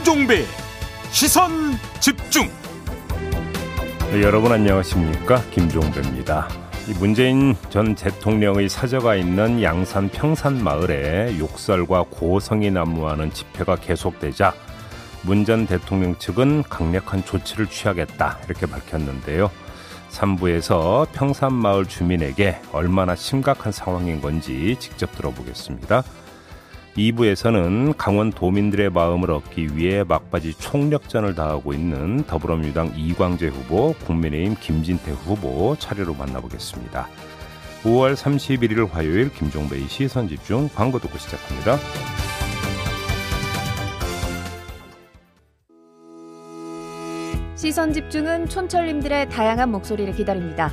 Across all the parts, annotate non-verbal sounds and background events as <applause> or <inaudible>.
김종배 시선 집중 네, 여러분 안녕하십니까 김종배입니다. 문재인 전 대통령의 사저가 있는 양산 평산 마을에 욕설과 고성이 난무하는 집회가 계속되자 문 전 대통령 측은 강력한 조치를 취하겠다 이렇게 밝혔는데요. 3부에서 평산마을 주민에게 얼마나 심각한 상황인 건지 직접 들어보겠습니다. 2부에서는 강원 도민들의 마음을 얻기 위해 막바지 총력전을 다하고 있는 더불어민주당 이광재 후보, 국민의힘 김진태 후보 차례로 만나보겠습니다. 5월 31일 화요일 김종배의 시선집중 광고 듣고 시작합니다. 시선 집중은 촌철님들의 다양한 목소리를 기다립니다.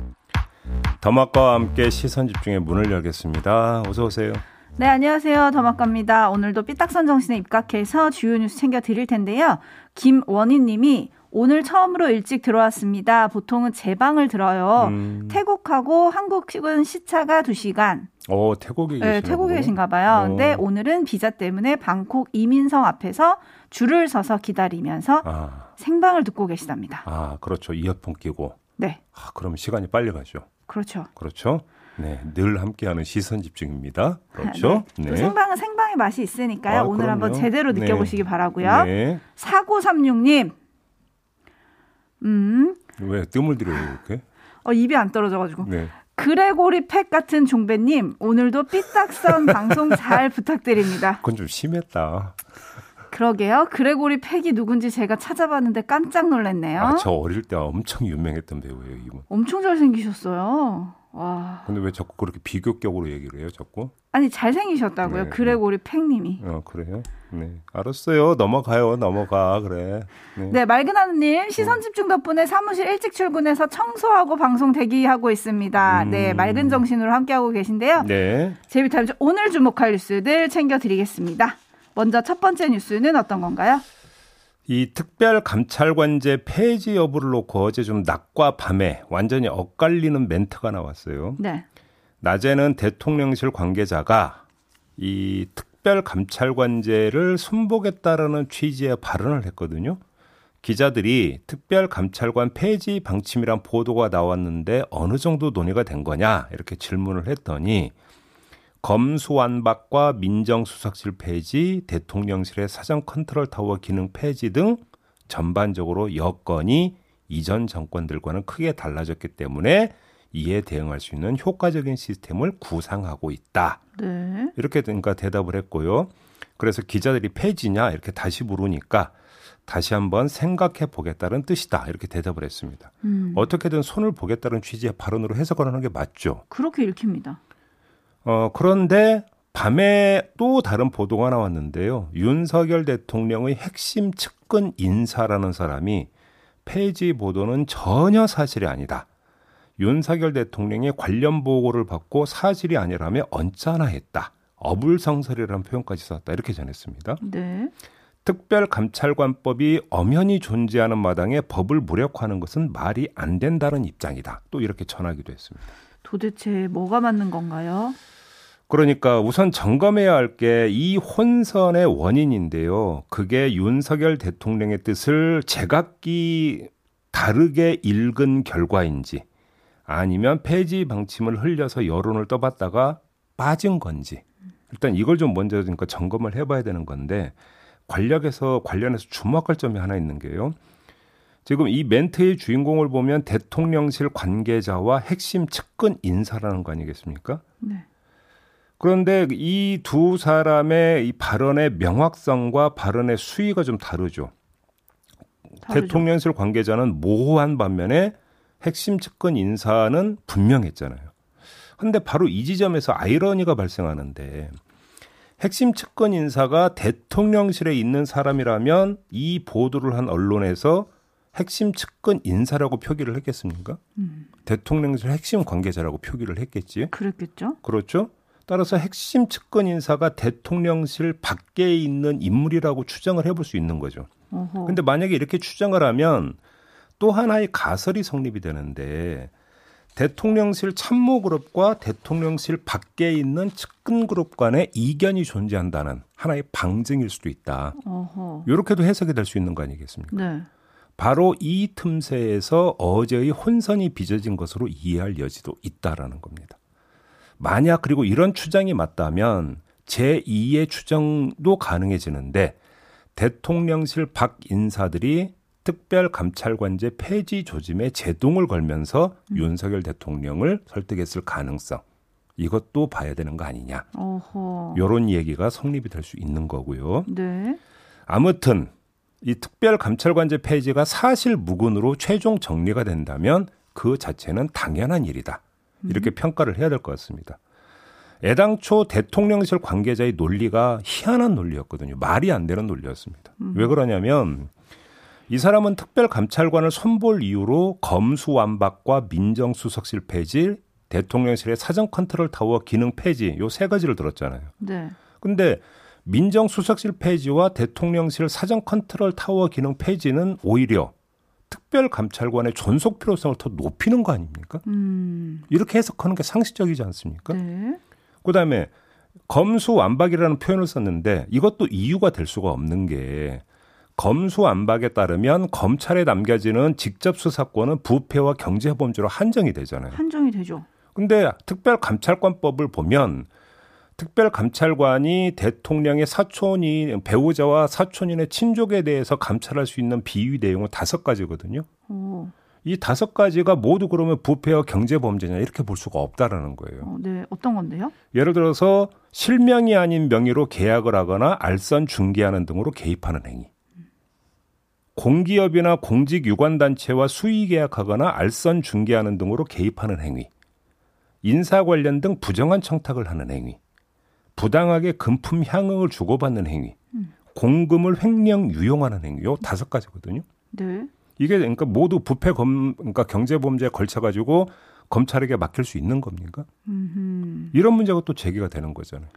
더마과와 함께 시선 집중의 문을 열겠습니다. 어서 오세요. 네, 안녕하세요. 더마과입니다. 오늘도 삐딱선 정신에 입각해서 주요 뉴스 챙겨 드릴 텐데요. 김원희 님이 오늘 처음으로 일찍 들어왔습니다. 보통은 제 방을 들어요. 음. 태국하고 한국은 시차가 2시간. 어, 태국에 계시나 네, 태국에. 계신가 봐요. 어. 근데 오늘은 비자 때문에 방콕 이민성 앞에서 줄을 서서 기다리면서 아, 생방을 듣고 계시답니다. 아, 그렇죠. 이어폰 끼고. 네, 아, 그럼 시간이 빨리 가죠. 그렇죠. 그렇죠. 네, 늘 함께하는 시선 집중입니다. 그렇죠. 네. 또 생방은 생방의 맛이 있으니까요. 아, 오늘 한번 그럼요. 제대로 네. 느껴보시기 바라고요. 네. 4936님. 음, 왜 뜸을 들여요 이렇게? 어, 입이 안 떨어져가지고. 네. 그레고리 팩 같은 종배님, 오늘도 삐딱선 <laughs> 방송 잘 부탁드립니다. 그건 좀 심했다. 그러게요. 그레고리 팩이 누군지 제가 찾아봤는데 깜짝 놀랐네요. 아, 저 어릴 때 엄청 유명했던 배우예요, 이분. 엄청 잘생기셨어요. 와. 근데 왜 자꾸 그렇게 비교격으로 얘기를 해요, 자꾸? 아니, 잘생기셨다고요. 네. 그레고리 팩님이. 어, 그래요? 네. 알았어요. 넘어가요. 넘어가. 그래. 네. 네, 맑은 하느님 시선 집중 덕분에 사무실 일찍 출근해서 청소하고 방송 대기하고 있습니다. 음. 네, 맑은 정신으로 함께하고 계신데요. 네. 제비타임즈 오늘 주목할 뉴스들 챙겨드리겠습니다. 먼저 첫 번째 뉴스는 어떤 건가요? 이 특별 감찰관제 폐지 여부를 놓고 어제 좀 낮과 밤에 완전히 엇갈리는 멘트가 나왔어요. 네. 낮에는 대통령실 관계자가 이 특별 감찰관제를 순복했다라는 취지의 발언을 했거든요. 기자들이 특별 감찰관 폐지 방침이란 보도가 나왔는데 어느 정도 논의가 된 거냐 이렇게 질문을 했더니 검수완박과 민정수석실 폐지, 대통령실의 사정 컨트롤 타워 기능 폐지 등 전반적으로 여건이 이전 정권들과는 크게 달라졌기 때문에 이에 대응할 수 있는 효과적인 시스템을 구상하고 있다. 네. 이렇게 그러니까 대답을 했고요. 그래서 기자들이 폐지냐 이렇게 다시 물으니까 다시 한번 생각해 보겠다는 뜻이다. 이렇게 대답을 했습니다. 음, 어떻게든 손을 보겠다는 취지의 발언으로 해석을 하는 게 맞죠. 그렇게 읽힙니다. 어, 그런데 밤에 또 다른 보도가 나왔는데요. 윤석열 대통령의 핵심 측근 인사라는 사람이 폐지 보도는 전혀 사실이 아니다. 윤석열 대통령이 관련 보고를 받고 사실이 아니라며 언짢아 했다. 어불성설이라는 표현까지 썼다. 이렇게 전했습니다. 네. 특별감찰관법이 엄연히 존재하는 마당에 법을 무력화하는 것은 말이 안 된다는 입장이다. 또 이렇게 전하기도 했습니다. 도대체 뭐가 맞는 건가요? 그러니까 우선 점검해야 할 게 이 혼선의 원인인데요. 그게 윤석열 대통령의 뜻을 제각기 다르게 읽은 결과인지 아니면 폐지 방침을 흘려서 여론을 떠봤다가 빠진 건지 일단 이걸 좀 먼저 그러니까 점검을 해봐야 되는 건데 관력에서 관련해서 주목할 점이 하나 있는 게요. 지금 이 멘트의 주인공을 보면 대통령실 관계자와 핵심 측근 인사라는 거 아니겠습니까? 네. 그런데 이 두 사람의 이 발언의 명확성과 발언의 수위가 좀 다르죠. 다르죠. 대통령실 관계자는 모호한 반면에 핵심 측근 인사는 분명했잖아요. 근데 바로 이 지점에서 아이러니가 발생하는데 핵심 측근 인사가 대통령실에 있는 사람이라면 이 보도를 한 언론에서 핵심 측근 인사라고 표기를 했겠습니까? 음. 대통령실 핵심 관계자라고 표기를 했겠지. 그랬겠죠. 그렇죠. 따라서 핵심 측근 인사가 대통령실 밖에 있는 인물이라고 추정을 해볼 수 있는 거죠. 어허. 근데 만약에 이렇게 추정을 하면 또 하나의 가설이 성립이 되는데 대통령실 참모 그룹과 대통령실 밖에 있는 측근 그룹 간의 이견이 존재한다는 하나의 방증일 수도 있다. 어허. 이렇게도 해석이 될 수 있는 거 아니겠습니까? 네. 바로 이 틈새에서 어제의 혼선이 빚어진 것으로 이해할 여지도 있다라는 겁니다. 만약 그리고 이런 추정이 맞다면 제2의 추정도 가능해지는데 대통령실 밖 인사들이 특별감찰관제 폐지 조짐에 제동을 걸면서 음. 윤석열 대통령을 설득했을 가능성 이것도 봐야 되는 거 아니냐. 어허. 이런 얘기가 성립이 될 수 있는 거고요. 네. 아무튼 이 특별감찰관제 폐지가 사실 무근으로 최종 정리가 된다면 그 자체는 당연한 일이다. 이렇게 음. 평가를 해야 될 것 같습니다. 애당초 대통령실 관계자의 논리가 희한한 논리였거든요. 말이 안 되는 논리였습니다. 음. 왜 그러냐면 이 사람은 특별감찰관을 손볼 이유로 검수완박과 민정수석실 폐지, 대통령실의 사정 컨트롤 타워 기능 폐지 요 세 가지를 들었잖아요. 네. 근데 민정수석실 폐지와 대통령실 사정 컨트롤 타워 기능 폐지는 오히려 특별감찰관의 존속 필요성을 더 높이는 거 아닙니까? 음. 이렇게 해석하는 게 상식적이지 않습니까? 네. 그다음에 검수완박이라는 표현을 썼는데 이것도 이유가 될 수가 없는 게 검수완박에 따르면 검찰에 남겨지는 직접 수사권은 부패와 경제범죄로 한정이 되잖아요. 한정이 되죠. 근데 특별감찰관법을 보면 특별감찰관이 대통령의 사촌인 배우자와 사촌인의 친족에 대해서 감찰할 수 있는 비위 내용은 다섯 가지거든요. 오. 이 다섯 가지가 모두 그러면 부패와 경제 범죄냐 이렇게 볼 수가 없다라는 거예요. 어, 네, 어떤 건데요? 예를 들어서 실명이 아닌 명의로 계약을 하거나 알선 중개하는 등으로 개입하는 행위. 공기업이나 공직 유관 단체와 수의 계약하거나 알선 중개하는 등으로 개입하는 행위, 인사 관련 등 부정한 청탁을 하는 행위, 부당하게 금품 향응을 주고받는 행위, 음. 공금을 횡령 유용하는 행위, 요 다섯 가지거든요. 네. 이게 그러니까 모두 부패 검, 그러니까 경제 범죄에 걸쳐 가지고 검찰에게 맡길 수 있는 겁니까? 음흠. 이런 문제가 또 제기가 되는 거잖아요.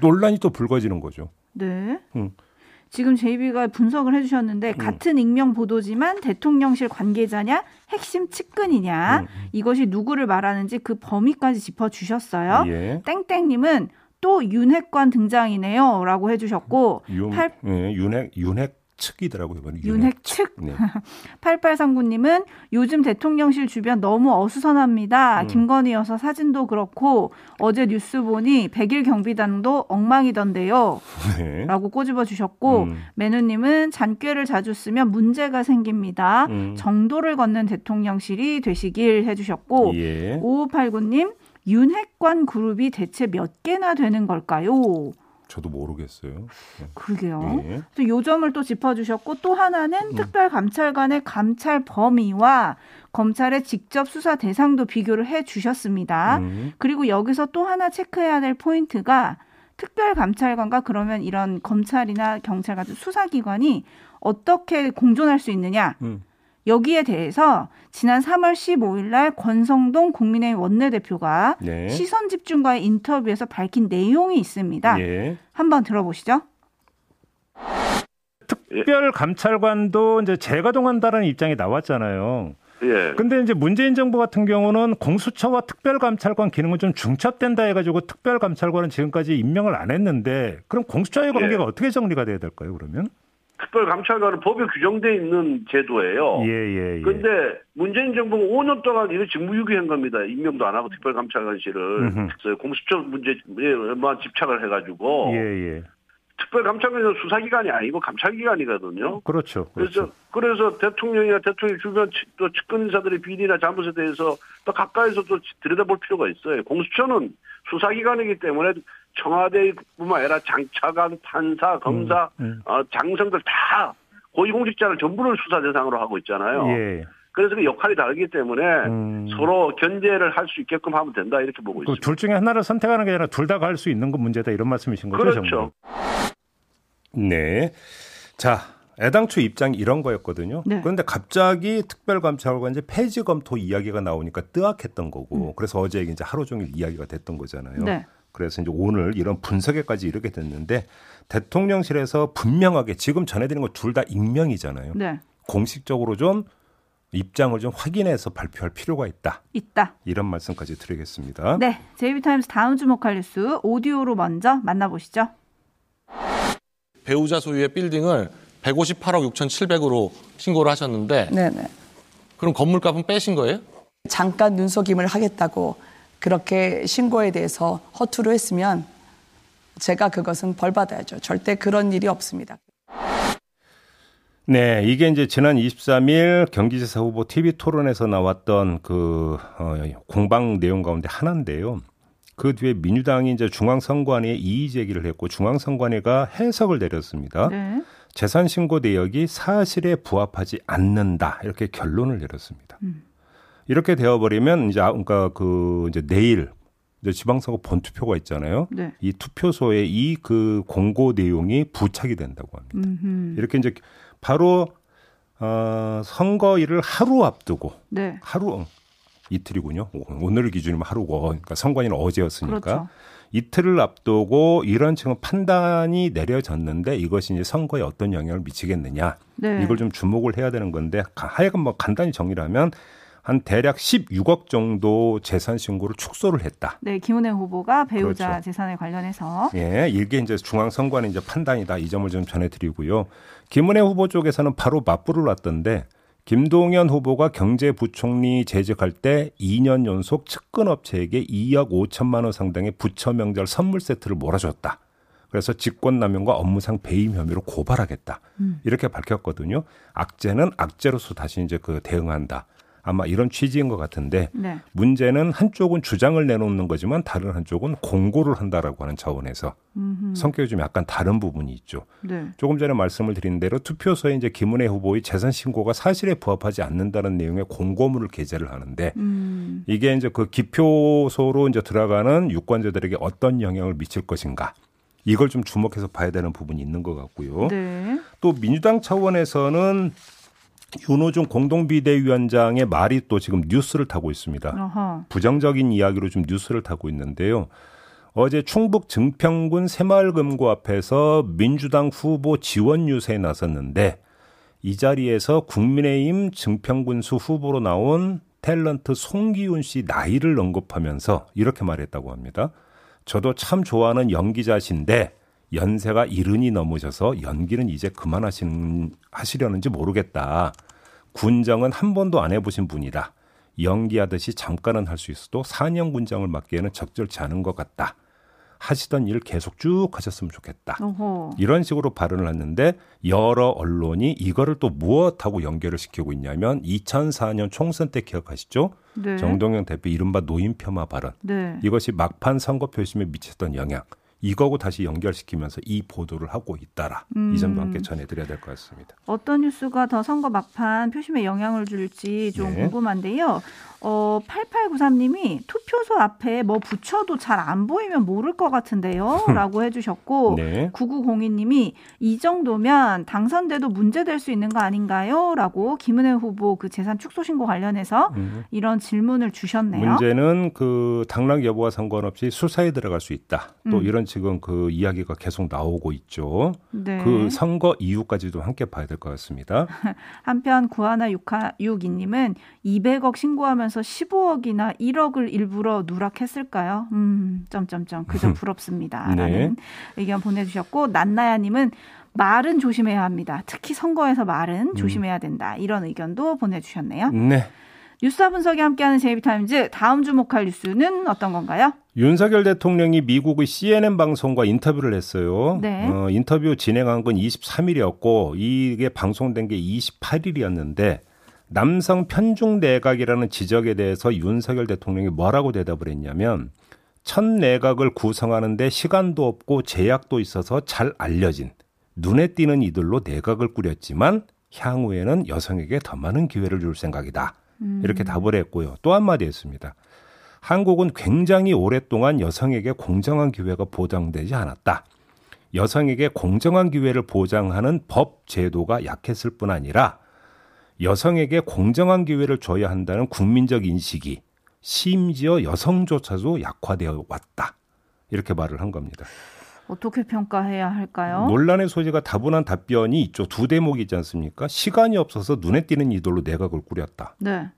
논란이 또 불거지는 거죠. 네. 음. 지금 JB가 분석을 해주셨는데 음. 같은 익명 보도지만 대통령실 관계자냐 핵심 측근이냐 음. 이것이 누구를 말하는지 그 범위까지 짚어주셨어요. 예. 땡땡님은 또 윤핵관 등장이네요 라고 해주셨고 윤, 팔... 예, 윤핵 윤핵 측이더라고요. 윤핵 측. 네. <laughs> 8839님은 요즘 대통령실 주변 너무 어수선합니다. 음. 김건희 여사 사진도 그렇고 어제 뉴스 보니 100일 경비단도 엉망이던데요. 네. 라고 꼬집어 주셨고 음. 매누님은 잔꾀를 자주 쓰면 문제가 생깁니다. 음. 정도를 걷는 대통령실이 되시길 해주셨고 예. 5589님 윤핵관 그룹이 대체 몇 개나 되는 걸까요? 저도 모르겠어요. 네. 그러게요. 예. 또 요점을 또 짚어주셨고 또 하나는 음. 특별감찰관의 감찰 범위와 검찰의 직접 수사 대상도 비교를 해주셨습니다. 음. 그리고 여기서 또 하나 체크해야 될 포인트가 특별감찰관과 그러면 이런 검찰이나 경찰 같은 수사기관이 어떻게 공존할 수 있느냐. 음. 여기에 대해서 지난 3월 15일 날 권성동 국민의힘 원내대표가 네. 시선 집중과의 인터뷰에서 밝힌 내용이 있습니다. 예. 한번 들어보시죠. 특별 감찰관도 이제 재가동한다는 입장이 나왔잖아요. 예. 근데 이제 문재인 정부 같은 경우는 공수처와 특별감찰관 기능은 좀 중첩된다 해가지고 특별감찰관은 지금까지 임명을 안 했는데 그럼 공수처의 관계가 예. 어떻게 정리가 돼야 될까요? 그러면? 특별감찰관은 법에 규정돼 있는 제도예요. 예, 예, 예. 근데 문재인 정부는 5년 동안 이거 직무유기한 겁니다. 임명도 안 하고 특별감찰관실을 공수처 문제에만 집착을 해가지고. 예, 예. 특별감찰관은 수사기관이 아니고 감찰기관이거든요. 그렇죠. 그렇죠. 그래서 그래서 대통령이나 대통령 주변 또 측근 인사들의 비리나 잘못에 대해서 또 가까이서 또 들여다볼 필요가 있어요. 공수처는 수사기관이기 때문에 청와대뿐만 아니라 장차관, 판사, 검사, 음, 음. 어, 장성들 다 고위공직자를 전부를 수사 대상으로 하고 있잖아요. 예. 그래서 그 역할이 다르기 때문에 음. 서로 견제를 할 수 있게끔 하면 된다 이렇게 보고 그 있습니다. 둘 중에 하나를 선택하는 게 아니라 둘 다 갈 수 있는 건 문제다 이런 말씀이신 거죠? 그렇죠. 정부? 네. 자, 애당초 입장이 이런 거였거든요. 네. 그런데 갑자기 특별감찰관 이제 폐지 검토 이야기가 나오니까 뜨악했던 거고, 음. 그래서 어제 이제 하루 종일 이야기가 됐던 거잖아요. 네. 그래서 이제 오늘 이런 분석에까지 이르게 됐는데 대통령실에서 분명하게 지금 전해드린 거둘다 익명이잖아요. 네. 공식적으로 좀 입장을 좀 확인해서 발표할 필요가 있다. 있다. 이런 말씀까지 드리겠습니다. 네. 제이비타임스 다음 주목할 뉴스 오디오로 먼저 만나보시죠. 배우자 소유의 빌딩을 158억 6,700으로 신고를 하셨는데 네네. 그럼 건물값은 빼신 거예요? 잠깐 눈속임을 하겠다고 그렇게 신고에 대해서 허투루 했으면 제가 그것은 벌받아야죠. 절대 그런 일이 없습니다. 네, 이게 이제 지난 23일 경기지사 후보 TV 토론에서 나왔던 그 어, 공방 내용 가운데 하나인데요. 그 뒤에 민주당이 이제 중앙선관위에 이의 제기를 했고 중앙선관위가 해석을 내렸습니다. 네. 재산 신고 내역이 사실에 부합하지 않는다 이렇게 결론을 내렸습니다. 음. 이렇게 되어버리면 이제 아, 그러니까 그 이제 내일 이제 지방선거 본투표가 있잖아요. 네. 이 투표소에 이 그 공고 내용이 부착이 된다고 합니다. 음흠. 이렇게 이제 바로 어, 선거일을 하루 앞두고 네. 하루 이틀이군요. 오늘 기준이면 하루고 그러니까 선관위는 어제였으니까 그렇죠. 이틀을 앞두고 이런 지금 판단이 내려졌는데 이것이 이제 선거에 어떤 영향을 미치겠느냐 네. 이걸 좀 주목을 해야 되는 건데 하여간 뭐 간단히 정리를 하면 한 대략 16억 정도 재산 신고를 축소를 했다. 네, 김은혜 후보가 배우자 그렇죠. 재산에 관련해서 예, 이게 이제 중앙선관위 이제 판단이다. 이 점을 좀 전해드리고요. 김은혜 후보 쪽에서는 바로 맞불을 놨던데 김동연 후보가 경제부총리 재직할 때 2년 연속 측근업체에게 2억 5천만 원 상당의 부처 명절 선물 세트를 몰아줬다. 그래서 직권남용과 업무상 배임 혐의로 고발하겠다. 음. 이렇게 밝혔거든요. 악재는 악재로서 다시 이제 그 대응한다. 아마 이런 취지인 것 같은데 네. 문제는 한쪽은 주장을 내놓는 거지만 다른 한쪽은 공고를 한다라고 하는 차원에서 음흠. 성격이 좀 약간 다른 부분이 있죠. 네. 조금 전에 말씀을 드린 대로 투표소에 이제 김은혜 후보의 재산 신고가 사실에 부합하지 않는다는 내용의 공고문을 게재를 하는데 음. 이게 이제 그 기표소로 이제 들어가는 유권자들에게 어떤 영향을 미칠 것인가. 이걸 좀 주목해서 봐야 되는 부분이 있는 것 같고요. 네. 또 민주당 차원에서는 윤호중 공동비대위원장의 말이 또 지금 뉴스를 타고 있습니다. 어허. 부정적인 이야기로 좀 뉴스를 타고 있는데요. 어제 충북 증평군 새마을금고 앞에서 민주당 후보 지원 유세에 나섰는데 이 자리에서 국민의힘 증평군수 후보로 나온 탤런트 송기훈 씨 나이를 언급하면서 이렇게 말했다고 합니다. 저도 참 좋아하는 연기자신데 연세가 이른이 넘으셔서 연기는 이제 그만하시는 하시려는지 모르겠다. 군정은 한 번도 안 해보신 분이다. 연기하듯이 잠깐은 할 수 있어도 4년 군장을 맡기에는 적절치 않은 것 같다. 하시던 일 계속 쭉 하셨으면 좋겠다. 어허. 이런 식으로 발언을 했는데 여러 언론이 이거를 또 무엇하고 연결을 시키고 있냐면 2004년 총선 때 기억하시죠? 네. 정동영 대표 이른바 노인 폄하 발언. 네. 이것이 막판 선거 표심에 미쳤던 영향. 이거고 다시 연결시키면서 이 보도를 하고 있다라 음. 이 점도 함께 전해드려야 될 것 같습니다. 어떤 뉴스가 더 선거 막판 표심에 영향을 줄지 좀 네. 궁금한데요. 어, 8893님이 투표소 앞에 뭐 붙여도 잘 안 보이면 모를 것 같은데요. <laughs> 라고 해주셨고, 네. 9902님이 이 정도면 당선돼도 문제될 수 있는 거 아닌가요? 라고 김은혜 후보 그 재산 축소 신고 관련해서 음. 이런 질문을 주셨네요. 문제는 그 당락 여부와 상관없이 수사에 들어갈 수 있다. 또 음. 이런 지금 그 이야기가 계속 나오고 있죠. 네. 그 선거 이유까지도 함께 봐야 될 것 같습니다. <laughs> 한편 구하나 662님은 200억 신고하면 하면서 15억이나 1억을 일부러 누락했을까요? 음, 점점점 그저 <laughs> 부럽습니다. 네. 라는 의견 보내주셨고 난나야님은 말은 조심해야 합니다. 특히 선거에서 말은 음. 조심해야 된다. 이런 의견도 보내주셨네요. 네. 뉴스와 분석이 함께하는 제이비타임즈 다음 주목할 뉴스는 어떤 건가요? 윤석열 대통령이 미국의 CNN 방송과 인터뷰를 했어요. 네. 어, 인터뷰 진행한 건 23일이었고 이게 방송된 게 28일이었는데 남성 편중 내각이라는 지적에 대해서 윤석열 대통령이 뭐라고 대답을 했냐면 첫 내각을 구성하는데 시간도 없고 제약도 있어서 잘 알려진 눈에 띄는 이들로 내각을 꾸렸지만 향후에는 여성에게 더 많은 기회를 줄 생각이다. 음. 이렇게 답을 했고요. 또 한마디 했습니다. 한국은 굉장히 오랫동안 여성에게 공정한 기회가 보장되지 않았다. 여성에게 공정한 기회를 보장하는 법 제도가 약했을 뿐 아니라 여성에게 공정한 기회를 줘야 한다는 국민적 인식이 심지어 여성조차도 약화되어 왔다. 이렇게 말을 한 겁니다. 어떻게 평가해야 할까요? 논란의 소지가 다분한 답변이 있죠. 두 대목이 있지 않습니까? 시간이 없어서 눈에 띄는 이돌로 내각을 꾸렸다. 네.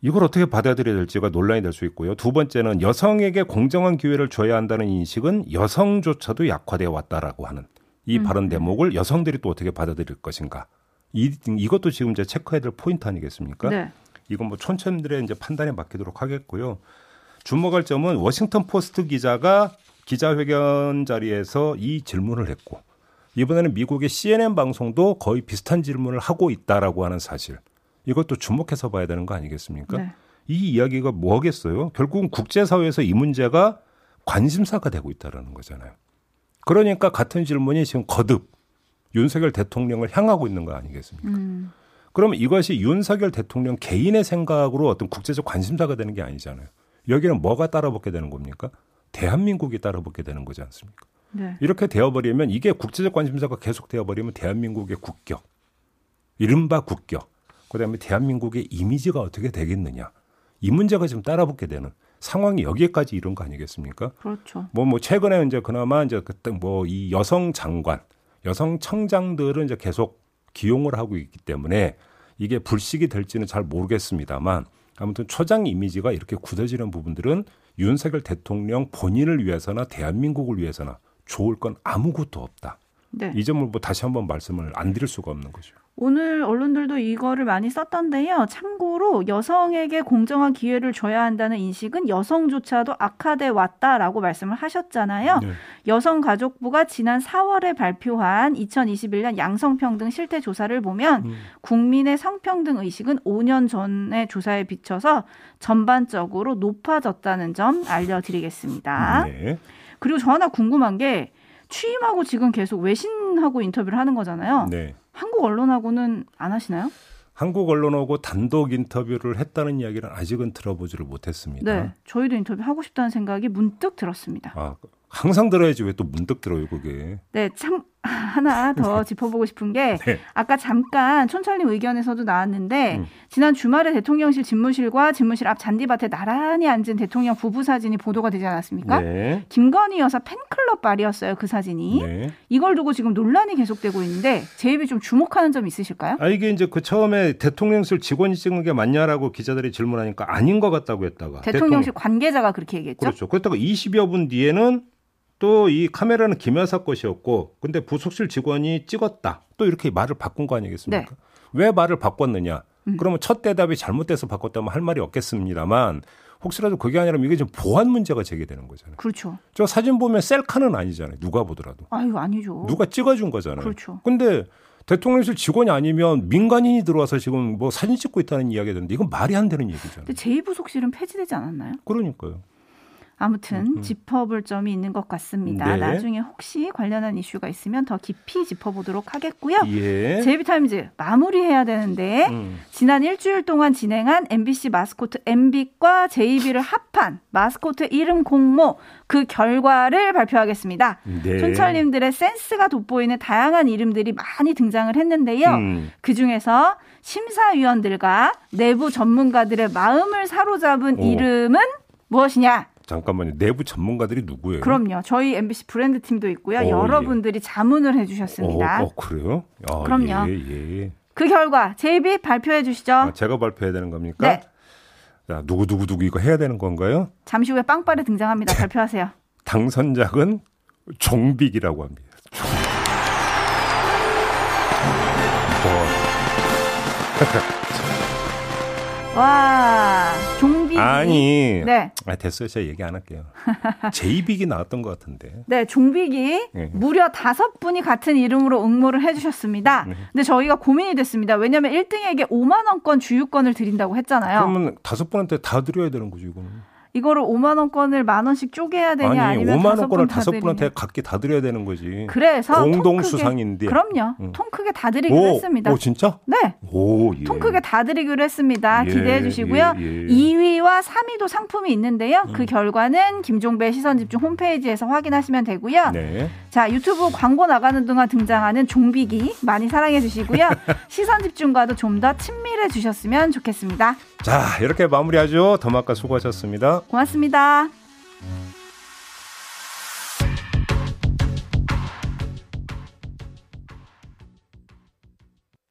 이걸 어떻게 받아들여야 될지가 논란이 될 수 있고요. 두 번째는 여성에게 공정한 기회를 줘야 한다는 인식은 여성조차도 약화되어 왔다라고 하는 이 음. 발언 대목을 여성들이 또 어떻게 받아들일 것인가. 이, 이것도 지금 이제 체크해야 될 포인트 아니겠습니까? 네. 이건 뭐 촌천들의 이제 판단에 맡기도록 하겠고요. 주목할 점은 워싱턴 포스트 기자가 기자회견 자리에서 이 질문을 했고 이번에는 미국의 CNN 방송도 거의 비슷한 질문을 하고 있다라고 하는 사실. 이것도 주목해서 봐야 되는 거 아니겠습니까? 네. 이 이야기가 뭐겠어요? 결국은 국제사회에서 이 문제가 관심사가 되고 있다라는 거잖아요. 그러니까 같은 질문이 지금 거듭 윤석열 대통령을 향하고 있는 거 아니겠습니까? 음. 그러면 이것이 윤석열 대통령 개인의 생각으로 어떤 국제적 관심사가 되는 게 아니잖아요. 여기는 뭐가 따라붙게 되는 겁니까? 대한민국이 따라붙게 되는 거지 않습니까? 네. 이렇게 되어버리면 이게 국제적 관심사가 계속 되어버리면 대한민국의 국격, 이른바 국격, 그다음에 대한민국의 이미지가 어떻게 되겠느냐 이 문제가 지금 따라붙게 되는 상황이 여기까지 이런 거 아니겠습니까? 그렇죠. 뭐, 뭐 최근에 이제 그나마 이제 그때 뭐 이 여성 장관, 여성 청장들은 이제 계속 기용을 하고 있기 때문에 이게 불식이 될지는 잘 모르겠습니다만 아무튼 초장 이미지가 이렇게 굳어지는 부분들은 윤석열 대통령 본인을 위해서나 대한민국을 위해서나 좋을 건 아무것도 없다. 네. 이 점을 뭐 다시 한번 말씀을 안 드릴 수가 없는 거죠. 오늘 언론들도 이거를 많이 썼던데요. 참고로 여성에게 공정한 기회를 줘야 한다는 인식은 여성조차도 악화돼 왔다라고 말씀을 하셨잖아요. 네. 여성가족부가 지난 4월에 발표한 2021년 양성평등 실태 조사를 보면 음. 국민의 성평등 의식은 5년 전의 조사에 비춰서 전반적으로 높아졌다는 점 알려드리겠습니다. 네. 그리고 저 하나 궁금한 게 취임하고 지금 계속 외신하고 인터뷰를 하는 거잖아요. 네. 한국 언론하고는 안 하시나요? 한국 언론하고 단독 인터뷰를 했다는 이야기는 아직은 들어보지를 못했습니다. 네, 저희도 인터뷰 하고 싶다는 생각이 문득 들었습니다. 아, 항상 들어야지 왜 또 문득 들어요, 그게. 네, 참 하나 더 짚어보고 싶은 게 네. 아까 잠깐 촌철님 의견에서도 나왔는데 음. 지난 주말에 대통령실 집무실과 집무실 앞 잔디밭에 나란히 앉은 대통령 부부 사진이 보도가 되지 않았습니까? 네. 김건희 여사 팬클럽 말이었어요, 그 사진이. 네. 이걸 두고 지금 논란이 계속되고 있는데 제입이 좀 주목하는 점 있으실까요? 아 이게 이제 그 처음에 대통령실 직원이 찍은 게 맞냐라고 기자들이 질문하니까 아닌 것 같다고 했다가 대통령실 대통령... 관계자가 그렇게 얘기했죠. 그렇죠. 그렇다가 20여 분 뒤에는 또 이 카메라는 김 여사 것이었고 근데 부속실 직원이 찍었다. 또 이렇게 말을 바꾼 거 아니겠습니까? 네. 왜 말을 바꿨느냐? 음. 그러면 첫 대답이 잘못돼서 바꿨다면 할 말이 없겠습니다만 혹시라도 그게 아니라면 이게 좀 보안 문제가 제기되는 거잖아요. 그렇죠. 저 사진 보면 셀카는 아니잖아요. 누가 보더라도. 아유, 아니죠. 누가 찍어준 거잖아요. 그렇죠. 근데 대통령실 직원이 아니면 민간인이 들어와서 지금 뭐 사진 찍고 있다는 이야기가 되는데 이건 말이 안 되는 얘기잖아요. 근데 제2부속실은 폐지되지 않았나요? 그러니까요. 아무튼 음, 음. 짚어볼 점이 있는 것 같습니다. 네. 나중에 혹시 관련한 이슈가 있으면 더 깊이 짚어보도록 하겠고요. 예. 제이비타임즈 마무리해야 되는데 음. 지난 일주일 동안 진행한 MBC 마스코트 MB과 JB를 합한 마스코트 이름 공모 그 결과를 발표하겠습니다. 네. 촌철님들의 센스가 돋보이는 다양한 이름들이 많이 등장을 했는데요. 음. 그 중에서 심사위원들과 내부 전문가들의 마음을 사로잡은 오. 이름은 무엇이냐? 잠깐만요. 내부 전문가들이 누구예요? 그럼요. 저희 MBC 브랜드 팀도 있고요. 어, 여러분들이 예. 자문을 해주셨습니다. 어, 어 그래요? 아, 그럼요. 예, 예. 그 결과 제이비 발표해 주시죠. 아, 제가 발표해야 되는 겁니까? 네. 자, 누구 누구 누구 이거 해야 되는 건가요? 잠시 후에 빵빠레 등장합니다. 발표하세요. 당선작은 종빅이라고 합니다. 뭐. 와, 종빅. 아니. 네. 아, 됐어요. 제가 얘기 안 할게요. <laughs> 제이빅이 나왔던 것 같은데. 네, 종빅이 네. 무려 다섯 분이 같은 이름으로 응모를 해주셨습니다. 네. 근데 저희가 고민이 됐습니다. 왜냐면 1등에게 5만 원권 주유권을 드린다고 했잖아요. 그러면 다섯 분한테 다 드려야 되는 거죠, 이거는. 이거를 5만 원권을 만 원씩 쪼개야 되냐 아니, 면 5만 원권을 다섯 분한테 각기 다 드려야 되는 거지. 그래서 공동 수상인데. 그럼요. 응. 통 크게 다 드리기로 오, 했습니다. 오 진짜? 네. 오, 예. 통 크게 다 드리기로 했습니다. 예, 기대해 주시고요. 예, 예. 2위와 3위도 상품이 있는데요. 그 음. 그 결과는 김종배 시선 집중 홈페이지에서 확인하시면 되고요. 네. 자, 유튜브 광고 나가는 동안 등장하는 종비기 많이 사랑해 주시고요. <laughs> 시선 집중과도 좀 더 친밀해 주셨으면 좋겠습니다. 자, 이렇게 마무리하죠. 더마카 수고하셨습니다. 고맙습니다.